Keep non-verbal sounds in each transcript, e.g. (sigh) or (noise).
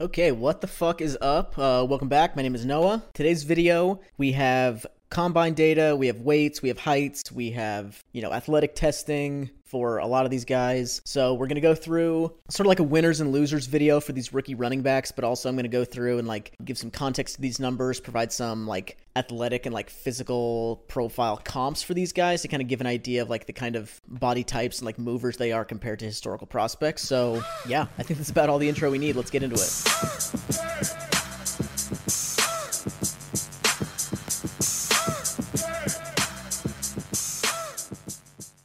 Okay, what the fuck is up? Uh, welcome back. My name is Noah. Today's video, we have combine data, we have weights, we have heights, we have, you know, athletic testing for a lot of these guys. So we're going to go through sort of like a winners and losers video for these rookie running backs, but also I'm going to go through and like give some context to these numbers, provide some like athletic and like physical profile comps for these guys to kind of give an idea of like the kind of body types and like movers they are compared to historical prospects. So, yeah, I think that's about all the intro we need. Let's get into it.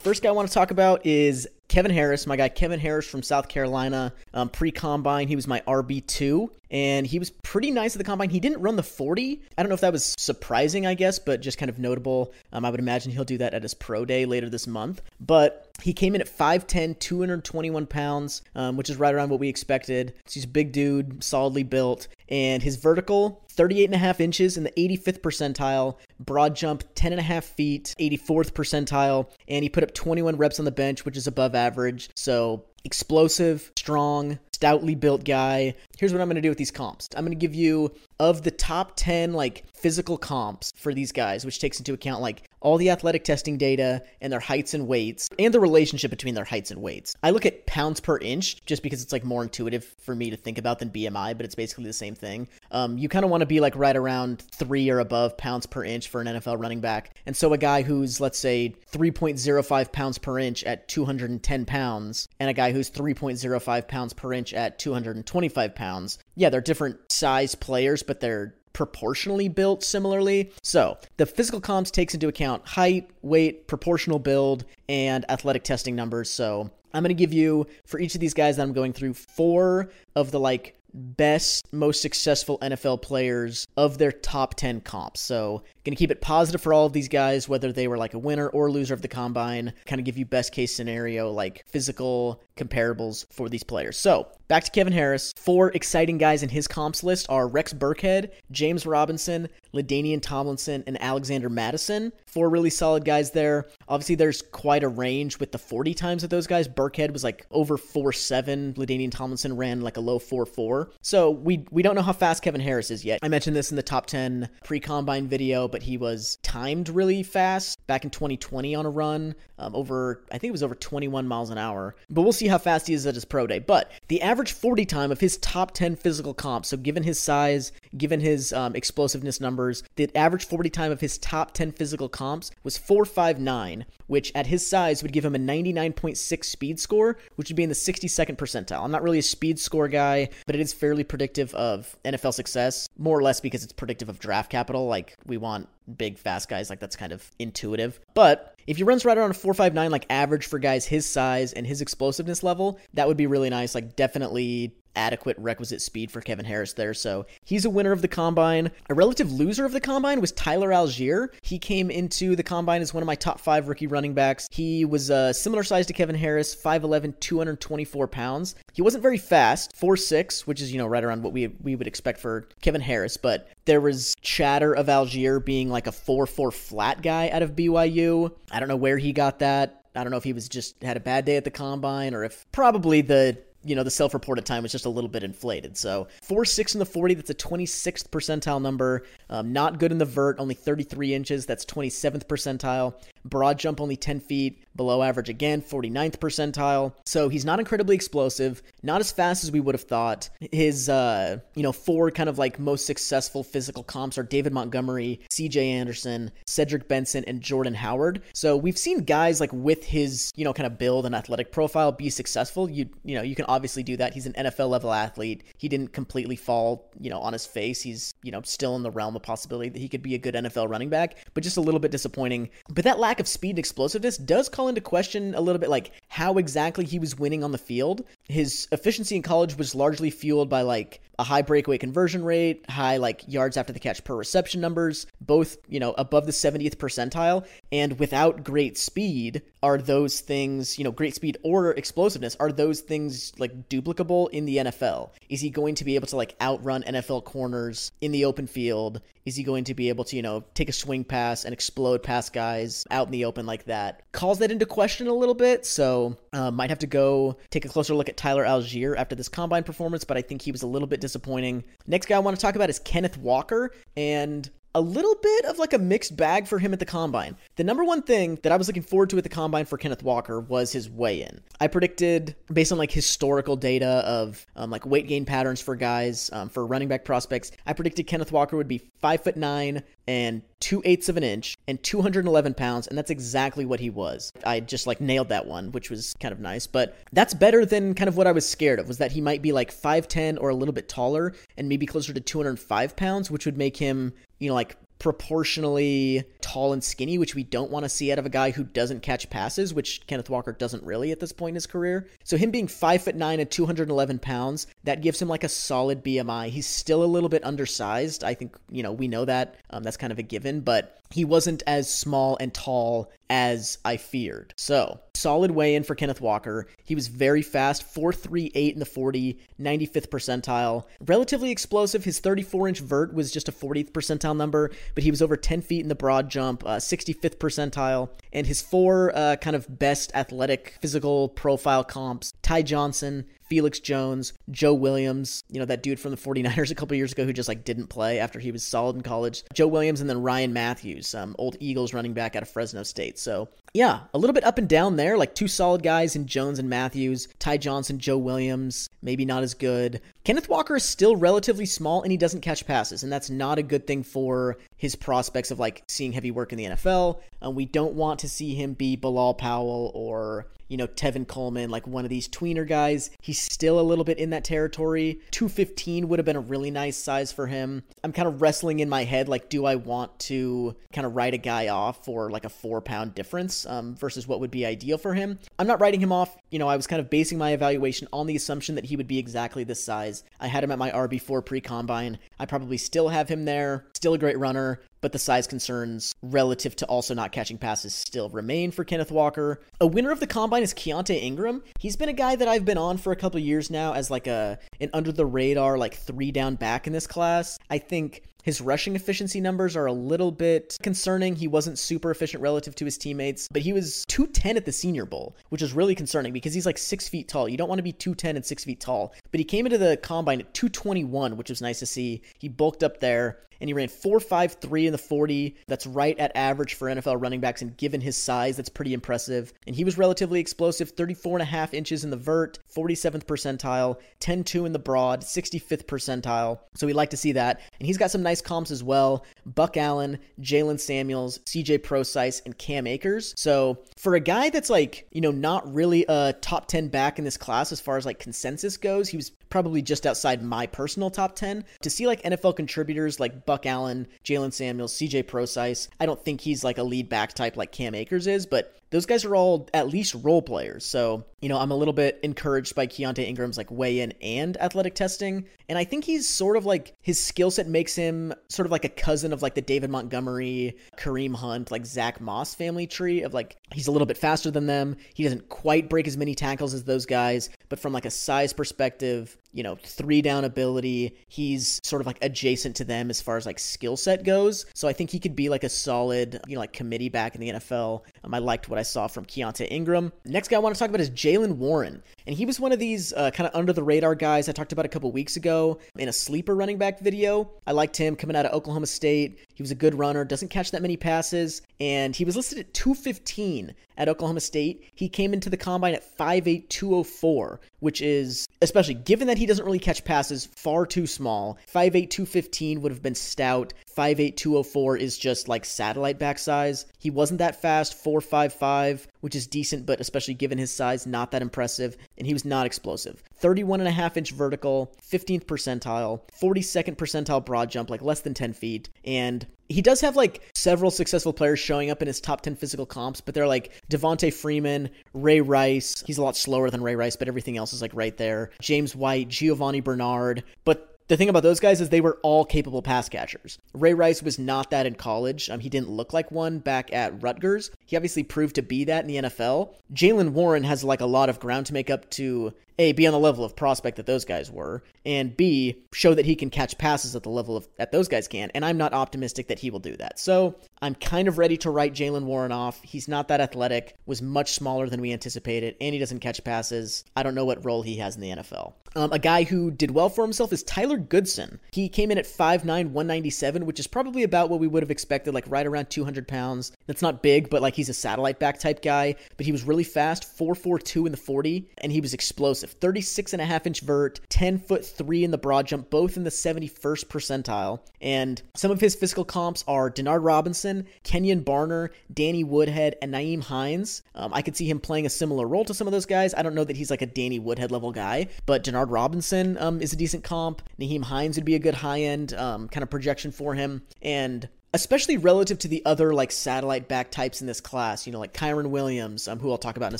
First guy I want to talk about is Kevin Harris, my guy Kevin Harris from South Carolina. Um, Pre combine, he was my RB2, and he was pretty nice at the combine. He didn't run the 40. I don't know if that was surprising, I guess, but just kind of notable. Um, I would imagine he'll do that at his pro day later this month. But he came in at 5'10, 221 pounds, um, which is right around what we expected. So he's a big dude, solidly built, and his vertical 38 and a half inches in the 85th percentile, broad jump 10 and a half feet, 84th percentile, and he put up 21 reps on the bench, which is above average. So explosive, strong, stoutly built guy. Here's what I'm going to do with these comps. I'm going to give you of the top 10 like physical comps for these guys, which takes into account like all the athletic testing data and their heights and weights and the relationship between their heights and weights. I look at pounds per inch just because it's like more intuitive for me to think about than BMI, but it's basically the same thing. Um, you kind of want to be like right around three or above pounds per inch for an NFL running back. And so a guy who's, let's say, 3.05 pounds per inch at 210 pounds and a guy who's 3.05 pounds per inch at 225 pounds, yeah, they're different size players, but they're proportionally built similarly. So, the physical comps takes into account height, weight, proportional build, and athletic testing numbers. So, I'm going to give you for each of these guys that I'm going through four of the like best, most successful NFL players of their top 10 comps. So, going to keep it positive for all of these guys, whether they were like a winner or loser of the combine, kind of give you best case scenario, like physical comparables for these players. So, back to Kevin Harris. Four exciting guys in his comps list are Rex Burkhead, James Robinson, LaDainian Tomlinson, and Alexander Mattison. Four really solid guys there. Obviously, there's quite a range with the 40 times of those guys. Burkhead was like over 4.7. LaDainian Tomlinson ran like a low 4.4. So we we don't know how fast Kevin Harris is yet. I mentioned this in the top 10 pre-combine video, but he was timed really fast back in 2020 on a run um, over, I think it was over 21 miles an hour. But we'll see how fast he is at his pro day. But the average 40 time of his top 10 physical comps, so given his size, given his um, explosiveness numbers, the average 40 time of his top 10 physical comps was 459, which at his size would give him a 99.6 speed score, which would be in the 62nd percentile. I'm not really a speed score guy, but it is fairly predictive of NFL success, more or less because it's predictive of draft capital. Like we want big, fast guys. Like that's kind of intuitive. But if he runs right around a 459, like average for guys his size and his explosiveness level, that would be really nice. Like definitely adequate requisite speed for Kevin Harris there. So he's a winner of the combine. A relative loser of the combine was Tyler Allgeier. He came into the combine as one of my top five rookie running backs. He was a uh, similar size to Kevin Harris, 5'11, 224 pounds. He wasn't very fast, 4'6, which is, you know, right around what we, we would expect for Kevin Harris, but there was chatter of Allgeier being like a 4'4 flat guy out of BYU. I don't know where he got that. I don't know if he was just had a bad day at the combine or if probably the you know, the self reported time was just a little bit inflated. So 4 6 in the 40, that's a 26th percentile number. Um, not good in the vert, only 33 inches, that's 27th percentile. Broad jump only 10 feet, below average again, 49th percentile. So he's not incredibly explosive, not as fast as we would have thought. His, uh, you know, four kind of like most successful physical comps are David Montgomery, CJ Anderson, Cedric Benson, and Jordan Howard. So we've seen guys like with his, you know, kind of build and athletic profile be successful. You, you know, you can obviously do that. He's an NFL level athlete. He didn't completely fall, you know, on his face. He's, you know, still in the realm of possibility that he could be a good NFL running back, but just a little bit disappointing. But that lack of speed and explosiveness does call into question a little bit like how exactly he was winning on the field. His efficiency in college was largely fueled by like a high breakaway conversion rate, high like yards after the catch per reception numbers, both, you know, above the 70th percentile. And without great speed, are those things, you know, great speed or explosiveness, are those things like duplicable in the NFL? Is he going to be able to like outrun NFL corners in the open field? Is he going to be able to, you know, take a swing pass and explode past guys out in the open like that? Calls that into question a little bit. So So uh, might have to go take a closer look at Tyler Allgeier after this combine performance, but I think he was a little bit disappointing. Next guy I want to talk about is Kenneth Walker, and a little bit of like a mixed bag for him at the combine. The number one thing that I was looking forward to at the combine for Kenneth Walker was his weigh in. I predicted, based on like historical data of um, like weight gain patterns for guys, um, for running back prospects, I predicted Kenneth Walker would be five foot nine and two eighths of an inch and 211 pounds, and that's exactly what he was. I just like nailed that one, which was kind of nice. But that's better than kind of what I was scared of, was that he might be like 5'10 or a little bit taller and maybe closer to 205 pounds, which would make him you know, like proportionally tall and skinny, which we don't want to see out of a guy who doesn't catch passes, which Kenneth Walker doesn't really at this point in his career. So him being five foot nine and 211 pounds, that gives him like a solid BMI. He's still a little bit undersized. I think, you know, we know that. Um, that's kind of a given, but he wasn't as small and tall as I feared. So, solid weigh in for Kenneth Walker. He was very fast, 438 in the 40, 95th percentile. Relatively explosive. His 34 inch vert was just a 40th percentile number, but he was over 10 feet in the broad jump, uh, 65th percentile. And his four uh, kind of best athletic physical profile comps Ty Johnson, Felix Jones, Joe Williams, you know, that dude from the 49ers a couple years ago who just like didn't play after he was solid in college. Joe Williams and then Ryan Mathews, um, old Eagles running back out of Fresno State. So yeah, a little bit up and down there, like two solid guys in Jones and Mathews, Ty Johnson, Joe Williams, maybe not as good. Kenneth Walker is still relatively small and he doesn't catch passes, and that's not a good thing for his prospects of like seeing heavy work in the NFL. Um, we don't want to see him be Bilal Powell or you know, Tevin Coleman, like one of these tweener guys. He's still a little bit in that territory. 215 would have been a really nice size for him. I'm kind of wrestling in my head, like, do I want to kind of write a guy off for like a four pound difference um, versus what would be ideal for him? I'm not writing him off. You know, I was kind of basing my evaluation on the assumption that he would be exactly this size. I had him at my RB4 pre combine. I probably still have him there. Still a great runner but the size concerns relative to also not catching passes still remain for Kenneth Walker. A winner of the combine is Keaontay Ingram. He's been a guy that I've been on for a couple years now as like a an under the radar like three down back in this class. I think his rushing efficiency numbers are a little bit concerning. He wasn't super efficient relative to his teammates, but he was 210 at the Senior Bowl, which is really concerning because he's like six feet tall. You don't want to be 210 and six feet tall. But he came into the combine at 221, which was nice to see. He bulked up there and he ran 4.53 in the 40. That's right at average for NFL running backs, and given his size, that's pretty impressive. And he was relatively explosive 34 and a half inches in the vert, 47th percentile, 10.2 in the broad, 65th percentile. So we like to see that. And he's got some nice comps as well Buck Allen, Jaylen Samuels, CJ Prosise, and Cam Akers. So for a guy that's like, you know, not really a top 10 back in this class as far as like consensus goes, he was probably just outside my personal top 10. To see like NFL contributors like Buck Allen, Jaylen Samuels, CJ Prosise, I don't think he's like a lead back type like Cam Akers is, but those guys are all at least role players. So, you know, I'm a little bit encouraged by Keaontay Ingram's like weigh in and athletic testing. And I think he's sort of like his skill set makes him sort of like a cousin of like the David Montgomery, Kareem Hunt, like Zach Moss family tree of like he's a little bit faster than them. He doesn't quite break as many tackles as those guys, but from like a size perspective, you know, three down ability, he's sort of like adjacent to them as far as like skill set goes. So I think he could be like a solid, you know, like committee back in the NFL. Um, I liked what I saw from Keaontay Ingram. Next guy I want to talk about is Jaylen Warren. And he was one of these uh, kind of under the radar guys I talked about a couple weeks ago in a sleeper running back video. I liked him coming out of Oklahoma State. He was a good runner, doesn't catch that many passes, and he was listed at 215 at Oklahoma State. He came into the combine at 5'8, 204, which is, especially given that he doesn't really catch passes, far too small. 5'8, 215 would have been stout. 5'8, 204 is just like satellite back size. He wasn't that fast, 4'5'5, which is decent, but especially given his size, not that impressive. And he was not explosive. 31 and a half inch vertical, 15th percentile, 42nd percentile broad jump, like less than 10 feet. And he does have like several successful players showing up in his top 10 physical comps, but they're like Devonta Freeman, Ray Rice. He's a lot slower than Ray Rice, but everything else is like right there. James White, Giovani Bernard. But the thing about those guys is they were all capable pass catchers. Ray Rice was not that in college. Um, he didn't look like one back at Rutgers. He obviously proved to be that in the NFL. Jaylen Warren has like a lot of ground to make up to A, be on the level of prospect that those guys were, and B, show that he can catch passes at the level of that those guys can. And I'm not optimistic that he will do that. So I'm kind of ready to write Jaylen Warren off. He's not that athletic, was much smaller than we anticipated, and he doesn't catch passes. I don't know what role he has in the NFL. Um, a guy who did well for himself is Tyler Goodson. He came in at 5'9, 197, which is probably about what we would have expected, like right around 200 pounds. That's not big, but like he's a satellite back type guy. But he was really fast, 4'4'2 in the 40, and he was explosive. 36 and a half inch vert, 10 foot 3 in the broad jump, both in the 71st percentile. And some of his physical comps are Denard Robinson, Kenjon Barner, Danny Woodhead, and Nyheim Hines. Um, I could see him playing a similar role to some of those guys. I don't know that he's like a Danny Woodhead level guy, but Denard Robinson um, is a decent comp. Nyheim Hines would be a good high end um, kind of projection for him. And especially relative to the other like satellite back types in this class, you know, like Kyren Williams, um, who I'll talk about in a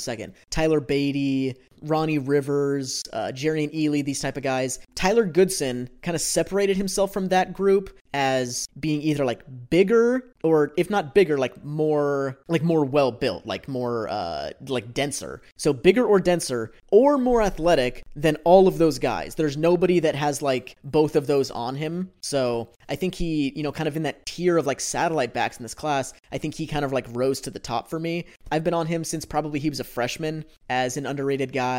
second, Tyler Badie, Ronnie Rivers, uh, and Ealy, these type of guys. Tyler Goodson kind of separated himself from that group as being either like bigger or if not bigger like more like more well built like more uh like denser. So bigger or denser or more athletic than all of those guys. There's nobody that has like both of those on him. So i think he you know kind of in that tier of like satellite backs in this class i think he kind of like rose to the top for me. I've been on him since probably he was a freshman as an underrated guy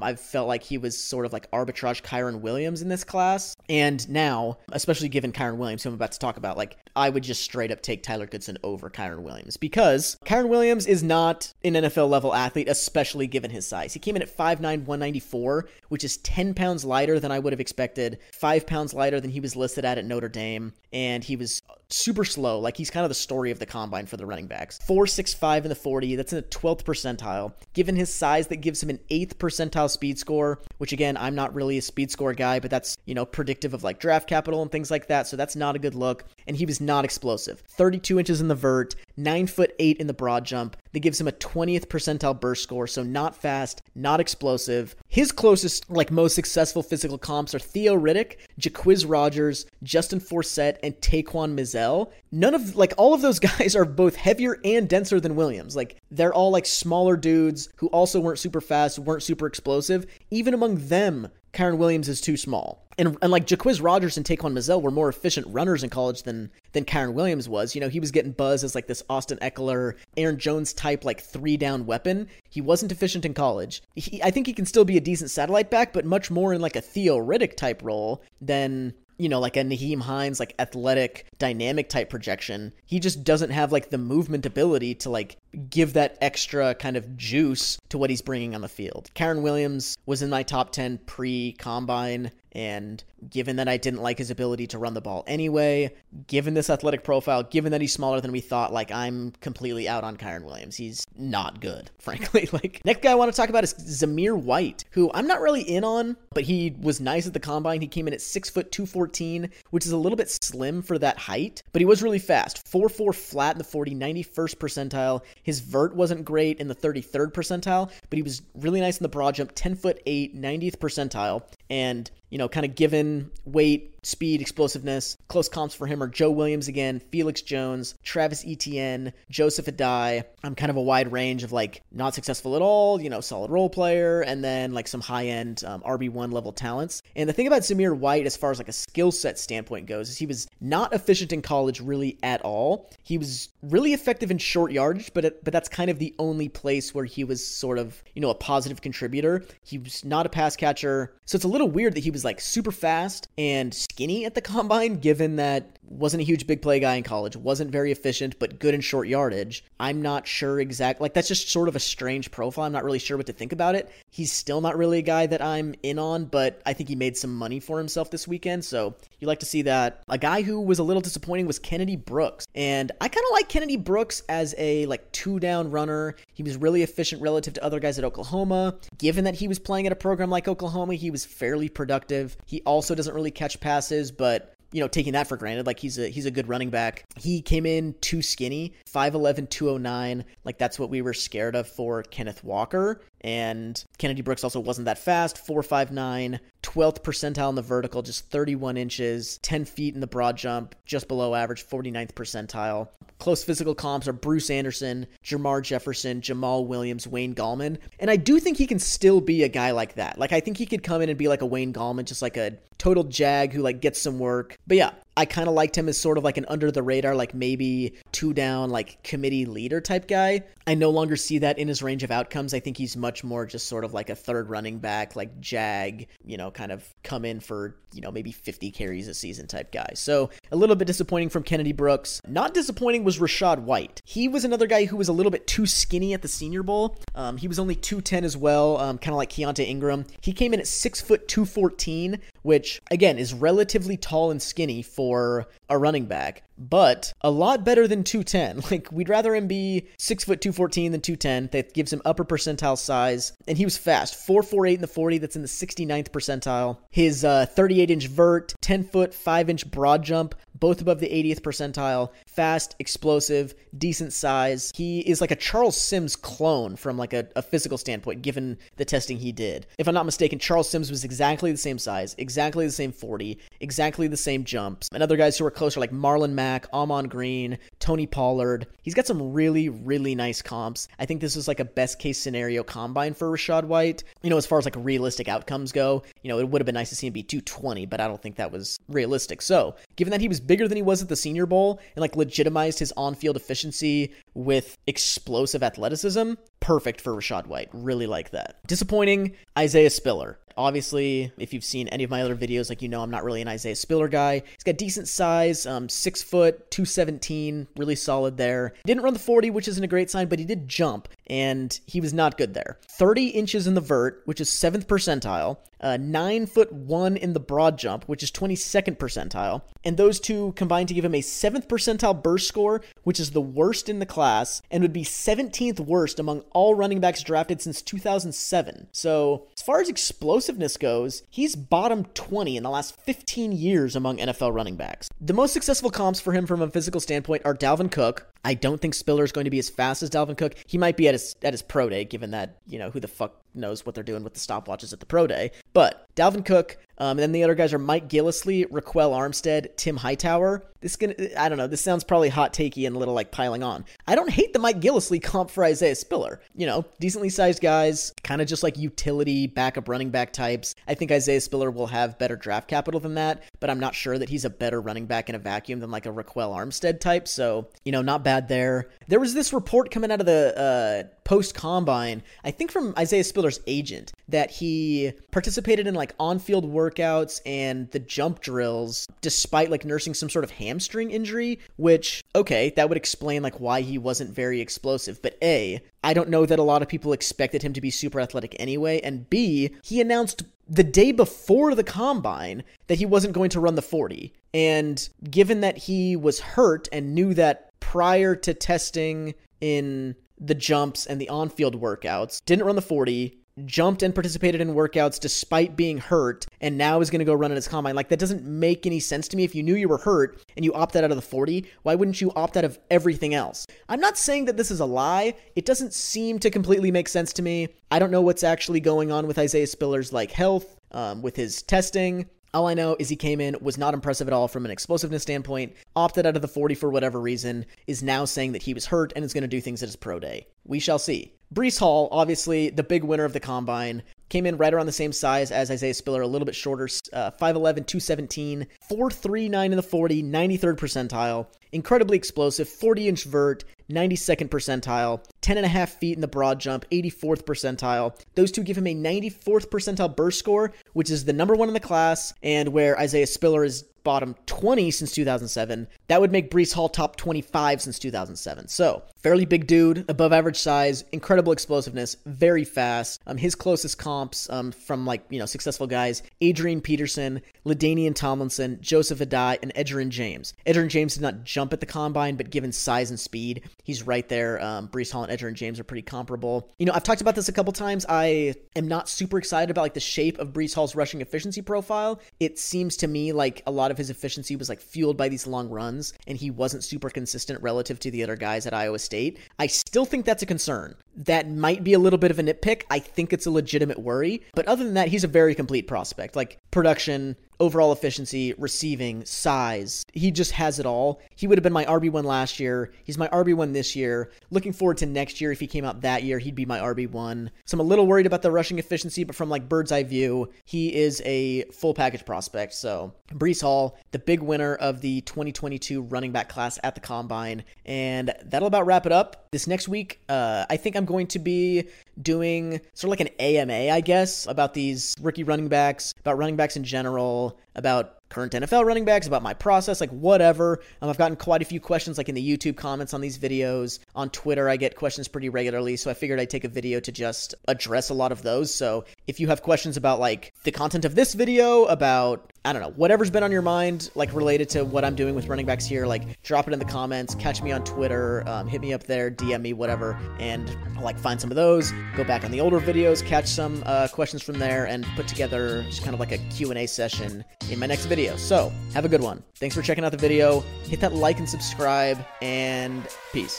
i've felt like he was sort of like arbitrage kyren williams in this class and now especially given kyren williams who I'm about to talk about, like I would just straight up take Tyler Goodson over Kyren Williams because Kyren Williams is not an NFL level athlete, especially given his size. He came in at 5'9, 194, which is 10 pounds lighter than I would have expected, 5 pounds lighter than he was listed at at Notre Dame, and he was super slow. Like he's kind of the story of the combine for the running backs. 4.65 in the 40, that's in the 12th percentile. Given his size, that gives him an 8th percentile speed score, which again, I'm not really a speed score guy, but that's, you know, predictive of like draft capital and things like that. So that's not a good look. And he was not explosive. 32 inches in the vert, 9 foot 8 in the broad jump. That gives him a 20th percentile burst score, so not fast, not explosive. His closest, like most successful physical comps are Theo Riddick, Jacquizz Rodgers, Justin Forsett, and Taquan Mizzell. None of, like, all of those (laughs) guys are both heavier and denser than Williams. Like, they're all, like, smaller dudes who also weren't super fast, weren't super explosive. Even among them, Kyren Williams is too small. And, and like Jacquizz Rodgers and Taquan Mizzell were more efficient runners in college than than Kyren Williams was. You know, he was getting buzz as like this Austin Ekeler, Aaron Jones type like three down weapon. He wasn't efficient in college. He, I think he can still be a decent satellite back, but much more in like a Theo Riddick type role than you know, like a Nyheim Hines, like athletic, dynamic type projection. He just doesn't have like the movement ability to like give that extra kind of juice to what he's bringing on the field. Kyren Williams was in my top 10 pre combine. And given that I didn't like his ability to run the ball anyway, given this athletic profile, given that he's smaller than we thought, like I'm completely out on Kyren Williams. He's not good, (laughs) frankly. Like next guy I want to talk about is Zamir White, who I'm not really in on, but he was nice at the combine. He came in at six foot two fourteen, which is a little bit slim for that height, but he was really fast. 4-4 flat in the 40, 91st percentile. His vert wasn't great in the 33rd percentile, but he was really nice in the broad jump, 10 foot 8, 90th percentile. And you know, kind of given weight, speed, explosiveness. Close comps for him are Joe Williams again, Felix Jones, Travis Etienne, Joseph Addai. I'm kind of a wide range of like not successful at all, you know, solid role player, and then like some high end um, RB1 level talents. And the thing about Zamir White, as far as like a skill set standpoint goes, is he was not efficient in college really at all. He was really effective in short yardage, but it, but that's kind of the only place where he was sort of you know a positive contributor. He was not a pass catcher, so it's a little weird that he was like super fast and skinny at the combine, given that wasn't a huge big play guy in college, wasn't very efficient, but good in short yardage. I'm not sure exactly. Like, that's just sort of a strange profile. I'm not really sure what to think about it. He's still not really a guy that I'm in on, but I think he made some money for himself this weekend. So you like to see that. A guy who was a little disappointing was Kennedy Brooks. And I kind of like Kennedy Brooks as a like two down runner. He was really efficient relative to other guys at Oklahoma. Given that he was playing at a program like Oklahoma, he was fairly productive. He also doesn't really catch passes, but you know, taking that for granted. Like he's a he's a good running back. He came in too skinny, 5'11, 209. Like that's what we were scared of for Kenneth Walker. And Kennedy Brooks also wasn't that fast, 459, 12th percentile in the vertical, just 31 inches, 10 feet in the broad jump, just below average, 49th percentile. Close physical comps are Bruce Anderson, Jermar Jefferson, Jamaal Williams, Wayne Gallman. And I do think he can still be a guy like that. Like, I think he could come in and be like a Wayne Gallman, just like a total jag who like gets some work. But yeah, I kind of liked him as sort of like an under the radar, like maybe two down, like committee leader type guy. I no longer see that in his range of outcomes. I think he's much more just sort of like a third running back, like jag, you know, kind of come in for, you know, maybe 50 carries a season type guy. So a little bit disappointing from Kennedy Brooks. Not disappointing was Rachaad White. He was another guy who was a little bit too skinny at the Senior Bowl. Um, he was only 210 as well, um, kind of like Keaontay Ingram. He came in at six foot 214, which again is relatively tall and skinny for a running back, but a lot better than 210. (laughs) Like we'd rather him be six foot 214 than 210. That gives him upper percentile size, and he was fast, 448 in the 40. That's in the 69th percentile. His uh, 38 inch vert, 10 foot 5 inch broad jump, both above the 80th percentile. Fast, explosive, decent size. He is like a Charles Sims clone from like a, a, physical standpoint, given the testing he did. If I'm not mistaken, Charles Sims was exactly the same size, exactly the same 40, exactly the same jumps. And other guys who are closer like Marlon Mack, Ahman Green, Tony Pollard. He's got some really, really nice comps. I think this is like a best case scenario combine for Rachaad White. You know, as far as like realistic outcomes go, you know, it would have been nice to see him be 220, but I don't think that was realistic. So, given that he was bigger than he was at the Senior Bowl and like legitimized his on field efficiency with explosive athleticism, perfect for Rachaad White. Really like that. Disappointing, Isaiah Spiller. Obviously, if you've seen any of my other videos, like you know, I'm not really an Isaiah Spiller guy. He's got decent size, um, six foot, 217, really solid there. Didn't run the 40, which isn't a great sign, but he did jump, and he was not good there. 30 inches in the vert, which is seventh percentile. Uh, nine foot one in the broad jump, which is 22nd percentile, and those two combined to give him a seventh percentile burst score, which is the worst in the class, and would be 17th worst among all running backs drafted since 2007. So, as far as explosiveness goes, he's bottom 20 in the last 15 years among NFL running backs. The most successful comps for him from a physical standpoint are Dalvin Cook. I don't think Spiller is going to be as fast as Dalvin Cook. He might be at his at his pro day, given that you know who the fuck knows what they're doing with the stopwatches at the pro day. But Dalvin Cook, um, and then the other guys are Mike Gillislee, Ryquell Armstead, Tim Hightower. This gonna I don't know. This sounds probably hot takey and a little like piling on. I don't hate the Mike Gillislee comp for Isaiah Spiller. You know, decently sized guys, kind of just like utility backup running back types. I think Isaiah Spiller will have better draft capital than that, but I'm not sure that he's a better running back in a vacuum than like a Ryquell Armstead type. So you know, not bad there. There was this report coming out of the uh, post combine, I think from Isaiah Spiller's agent, that he participated in like on field workouts and the jump drills despite like nursing some sort of hamstring injury, which, okay, that would explain like why he wasn't very explosive. But A, I don't know that a lot of people expected him to be super athletic anyway. And B, he announced the day before the combine that he wasn't going to run the 40. And given that he was hurt and knew that prior to testing in the jumps and the on field workouts, didn't run the 40, jumped and participated in workouts despite being hurt, and now is going to go run in his combine. Like, that doesn't make any sense to me. If you knew you were hurt and you opted out of the 40, why wouldn't you opt out of everything else? I'm not saying that this is a lie. It doesn't seem to completely make sense to me. I don't know what's actually going on with Isaiah Spiller's, like, health, um, with his testing. All I know is he came in, was not impressive at all from an explosiveness standpoint, opted out of the 40 for whatever reason, is now saying that he was hurt and is going to do things at his pro day. We shall see. Breece Hall, obviously the big winner of the combine, came in right around the same size as Isaiah Spiller, a little bit shorter, uh, 5'11, 217, 4'3'9 in the 40, 93rd percentile. Incredibly explosive, 40 inch vert, 92nd percentile, 10 and a half feet in the broad jump, 84th percentile. Those two give him a 94th percentile burst score, which is the number one in the class, and where Isaiah Spiller is bottom 20 since 2007. That would make Breece Hall top 25 since 2007. So, fairly big dude, above average size, incredible explosiveness, very fast. Um, his closest comps um, from like, you know, successful guys, Adrian Peterson, LaDainian Tomlinson, Joseph Addai, and Edgerrin James. Edgerrin James did not jump at the combine, but given size and speed, he's right there. Um, Breece Hall and Edgerrin James are pretty comparable. You know, I've talked about this a couple times. I am not super excited about like the shape of Breece Hall's rushing efficiency profile. It seems to me like a lot of his efficiency was like fueled by these long runs, and he wasn't super consistent relative to the other guys at Iowa State State. I still think that's a concern. That might be a little bit of a nitpick. I think it's a legitimate worry. But other than that, he's a very complete prospect. Like production, overall efficiency, receiving, size. He just has it all. He would have been my RB1 last year. He's my RB1 this year. Looking forward to next year. If he came out that year, he'd be my RB1. So I'm a little worried about the rushing efficiency, but from like bird's eye view, he is a full package prospect. So Breece Hall, the big winner of the 2022 running back class at the combine. And that'll about wrap it up. This next week, uh, I think I'm going to be doing sort of like an AMA, I guess, about these rookie running backs, about running backs in general, about current NFL running backs, about my process, like whatever. Um, I've gotten quite a few questions, like in the YouTube comments on these videos. On Twitter, I get questions pretty regularly, so I figured I'd take a video to just address a lot of those. So if you have questions about like the content of this video, about I don't know, whatever's been on your mind, like related to what I'm doing with running backs here, like drop it in the comments, catch me on Twitter, um, hit me up there, DM me, whatever, and I'll like find some of those, go back on the older videos, catch some uh, questions from there, and put together just kind of like a Q&A session in my next video. So have a good one. Thanks for checking out the video. Hit that like and subscribe, and peace.